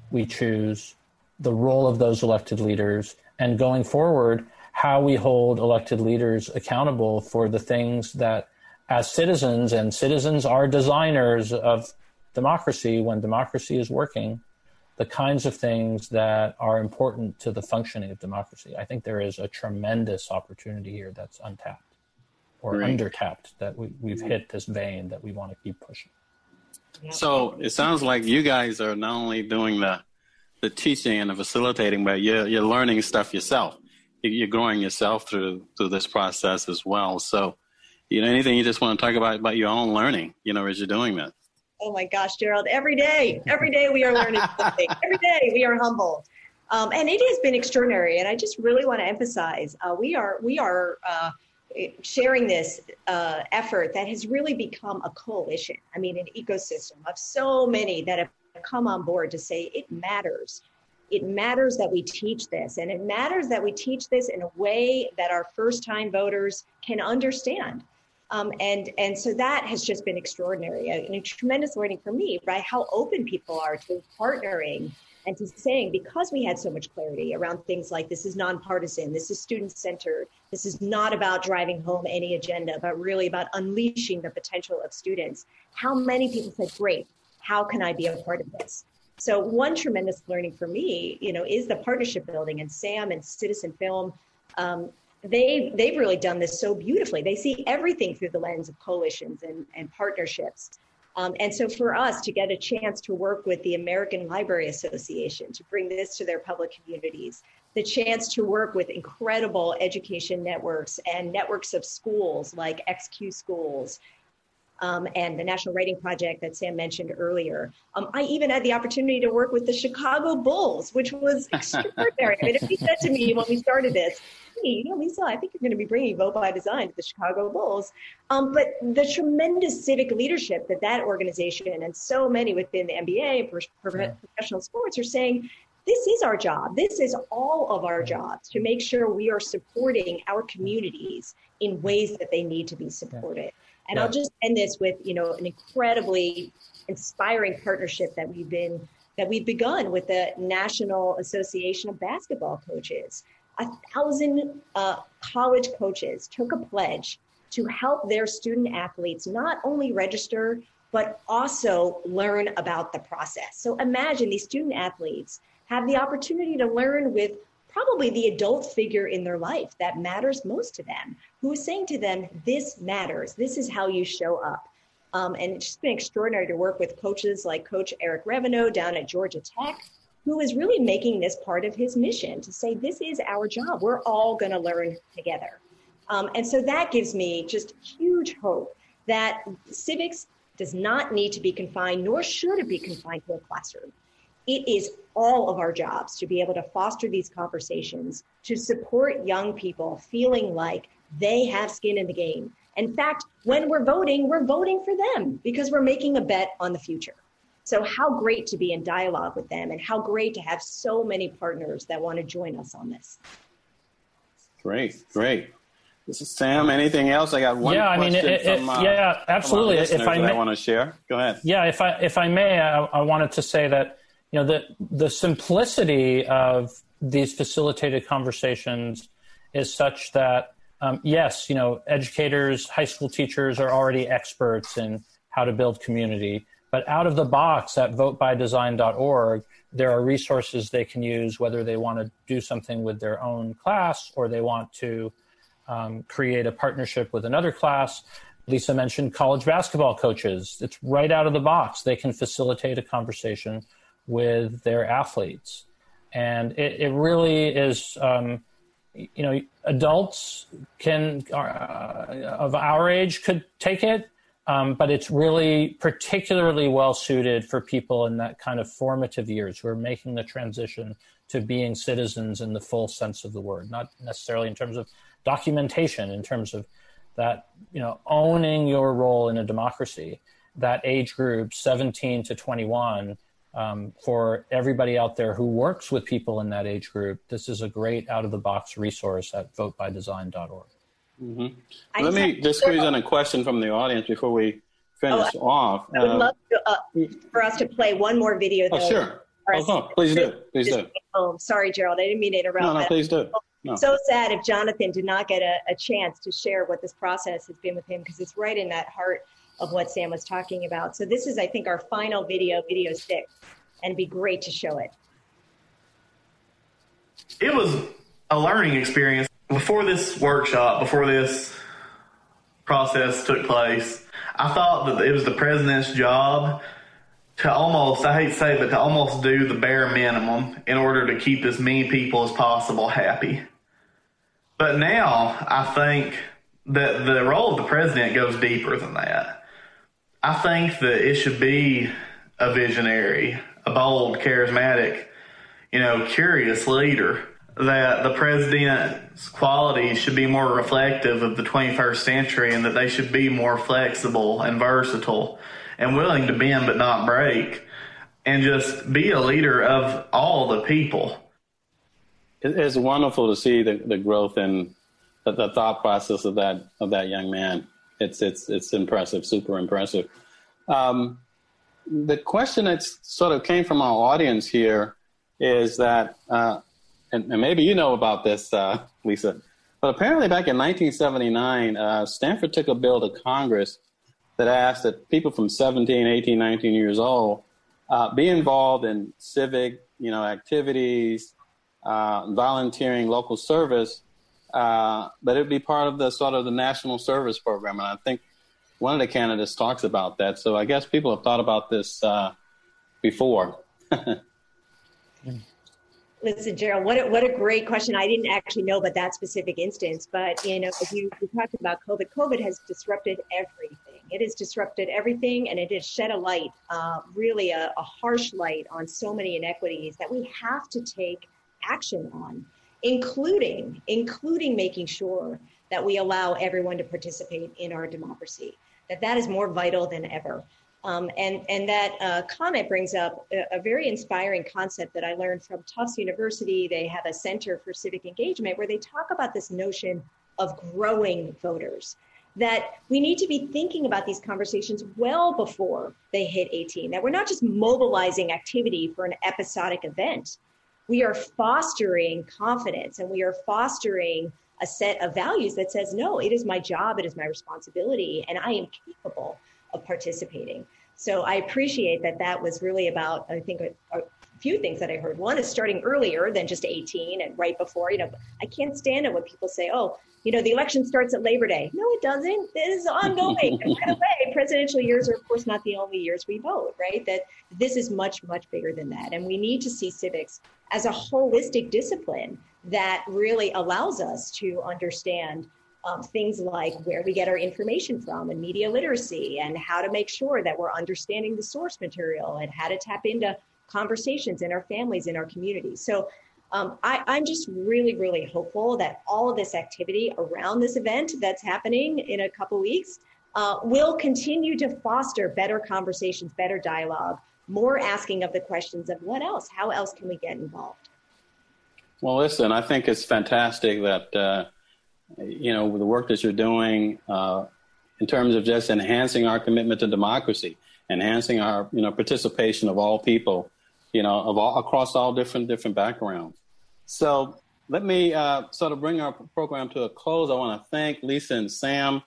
we choose, the role of those elected leaders, and going forward, how we hold elected leaders accountable for the things that, as citizens, and citizens are designers of democracy when democracy is working, the kinds of things that are important to the functioning of democracy. I think there is a tremendous opportunity here that's untapped or right. undertapped that we, we've hit this vein that we want to keep pushing. So it sounds like you guys are not only doing the the teaching and the facilitating, but you're you're learning stuff yourself. You're growing yourself through through this process as well. So, you know, anything you just want to talk about about your own learning, you know, as you're doing that. Oh my gosh, Gerald! Every day, every day we are learning something. Every day we are humbled, um, and it has been extraordinary. And I just really want to emphasize uh, we are we are. Uh, sharing this uh, effort that has really become a coalition. I mean, an ecosystem of so many that have come on board to say it matters. It matters that we teach this, and it matters that we teach this in a way that our first time voters can understand. Um, and and so that has just been extraordinary and a tremendous learning for me, right? How open people are to partnering and to saying because we had so much clarity around things like this is nonpartisan, this is student centered, this is not about driving home any agenda, but really about unleashing the potential of students. How many people said, "Great, how can I be a part of this?" So one tremendous learning for me, you know, is the partnership building, and Sam and Citizen Film. Um, they they've really done this so beautifully. They see everything through the lens of coalitions and, and partnerships. Um, and so for us to get a chance to work with the American Library Association to bring this to their public communities, the chance to work with incredible education networks and networks of schools like XQ Schools um, and the National Writing Project that Sam mentioned earlier. Um, I even had the opportunity to work with the Chicago Bulls, which was extraordinary. I mean, if he said to me when we started this, hey, you know, Lisa, I think you're going to be bringing Vote by Design to the Chicago Bulls. Um, but the tremendous civic leadership that that organization and so many within the NBA and professional sports are saying, this is our job. This is all of our jobs to make sure we are supporting our communities in ways that they need to be supported. And yeah. I'll just end this with, you know, an incredibly inspiring partnership that we've been that we've begun with the National Association of Basketball Coaches a thousand uh, college coaches took a pledge to help their student athletes not only register, but also learn about the process. So imagine these student athletes have the opportunity to learn with probably the adult figure in their life that matters most to them, who is saying to them, This matters. This is how you show up. Um, and it's just been extraordinary to work with coaches like Coach Eric Reveno down at Georgia Tech, who is really making this part of his mission to say, this is our job. We're all going to learn together. Um, and so that gives me just huge hope that civics does not need to be confined, nor should it be confined to a classroom. It is all of our jobs to be able to foster these conversations, to support young people feeling like they have skin in the game. In fact, when we're voting, we're voting for them because we're making a bet on the future. So, how great to be in dialogue with them, and how great to have so many partners that want to join us on this. Great, great. This is Sam. Anything else? I got one. Yeah, I mean, it, it, from, uh, yeah, absolutely. If I, may, I want to share, go ahead. Yeah, if I if I may, I, I wanted to say that you know the the simplicity of these facilitated conversations is such that um, yes, you know, educators, high school teachers are already experts in how to build community. But out of the box at votebydesign.org, there are resources they can use whether they want to do something with their own class or they want to um, create a partnership with another class. Lisa mentioned college basketball coaches. It's right out of the box. They can facilitate a conversation with their athletes. And it, it really is, um, you know, adults can, uh, of our age could take it, um, but it's really particularly well suited for people in that kind of formative years who are making the transition to being citizens in the full sense of the word, not necessarily in terms of documentation, in terms of that, you know, owning your role in a democracy. That age group, 17 to 21, um, for everybody out there who works with people in that age group, this is a great out of the box resource at votebydesign.org. Mm-hmm. Let me just squeeze in a question from the audience before we finish oh, off. I would Um, love to, uh, for us to play one more video. Oh, sure. for Oh, no, please do. Please do. Oh, sorry, Gerald. I didn't mean to interrupt. No, no, please do. No. So sad if Jonathan did not get a, a chance to share what this process has been with him because it's right in that heart of what Sam was talking about. So this is, I think, our final video, video six, and it'd be great to show it. it was a learning experience. Before this workshop, before this process took place, I thought that it was the president's job to almost, I hate to say it, but to almost do the bare minimum in order to keep as many people as possible happy. But now I think that the role of the president goes deeper than that. I think that it should be a visionary, a bold, charismatic, you know, curious leader. That the president's qualities should be more reflective of the 21st century and that they should be more flexible and versatile and willing to bend but not break and just be a leader of all the people. It's wonderful to see the, the growth in the, the thought process of that of that young man. It's it's it's impressive, super impressive. Um, the question that sort of came from our audience here is that, uh, and, and maybe you know about this, uh, Lisa, but apparently back in 1979, uh, Stanford took a bill to Congress that asked that people from 17, 18, 19 years old uh, be involved in civic, you know, activities, uh, volunteering, local service, uh, but it'd be part of the sort of the national service program. And I think one of the candidates talks about that. So I guess people have thought about this uh, before. Listen, Gerald, what a, what a great question. I didn't actually know about that specific instance, but you know, you, you talked about COVID, COVID has disrupted everything. It has disrupted everything, and it has shed a light, uh, really a, a harsh light, on so many inequities that we have to take action on, including including making sure that we allow everyone to participate in our democracy. That that is more vital than ever. Um, and, and that uh, comment brings up a, a, very inspiring concept that I learned from Tufts University. They have a Center for Civic Engagement where they talk about this notion of growing voters. That we need to be thinking about these conversations well before they hit 18, that we're not just mobilizing activity for an episodic event. We are fostering confidence and we are fostering a set of values that says, no, it is my job, it is my responsibility, and I am capable of participating. So I appreciate that that was really about, I think, a, a, few things that I heard. One is starting earlier than just 18 and right before. You know, I can't stand it when people say, oh, you know, the election starts at Labor Day. No, it doesn't. This is ongoing. and by the way, presidential years are, of course, not the only years we vote, right? That this is much, much bigger than that. And we need to see civics as a holistic discipline that really allows us to understand um, things like where we get our information from and media literacy and how to make sure that we're understanding the source material and how to tap into conversations in our families, in our communities. So um, I, I'm just really, really hopeful that all of this activity around this event that's happening in a couple weeks uh, will continue to foster better conversations, better dialogue more asking of the questions of what else? How else can we get involved? Well, listen, I think it's fantastic that, uh, you know, the work that you're doing uh, in terms of just enhancing our commitment to democracy, enhancing our, you know, participation of all people, you know, of all across all different different backgrounds. So let me uh, sort of bring our program to a close. I want to thank Lisa and Sam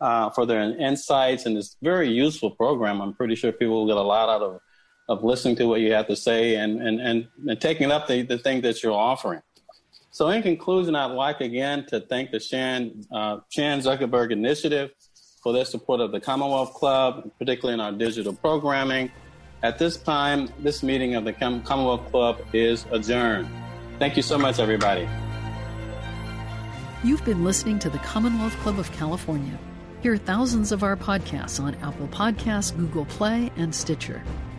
uh, for their insights in this very useful program. I'm pretty sure people will get a lot out of, of listening to what you have to say and, and, and, and taking up the, the thing that you're offering. So, in conclusion, I'd like again to thank the Chan, uh, Chan Zuckerberg Initiative for their support of the Commonwealth Club, particularly in our digital programming. At this time, this meeting of the Commonwealth Club is adjourned. Thank you so much, everybody. You've been listening to the Commonwealth Club of California. Hear thousands of our podcasts on Apple Podcasts, Google Play, and Stitcher.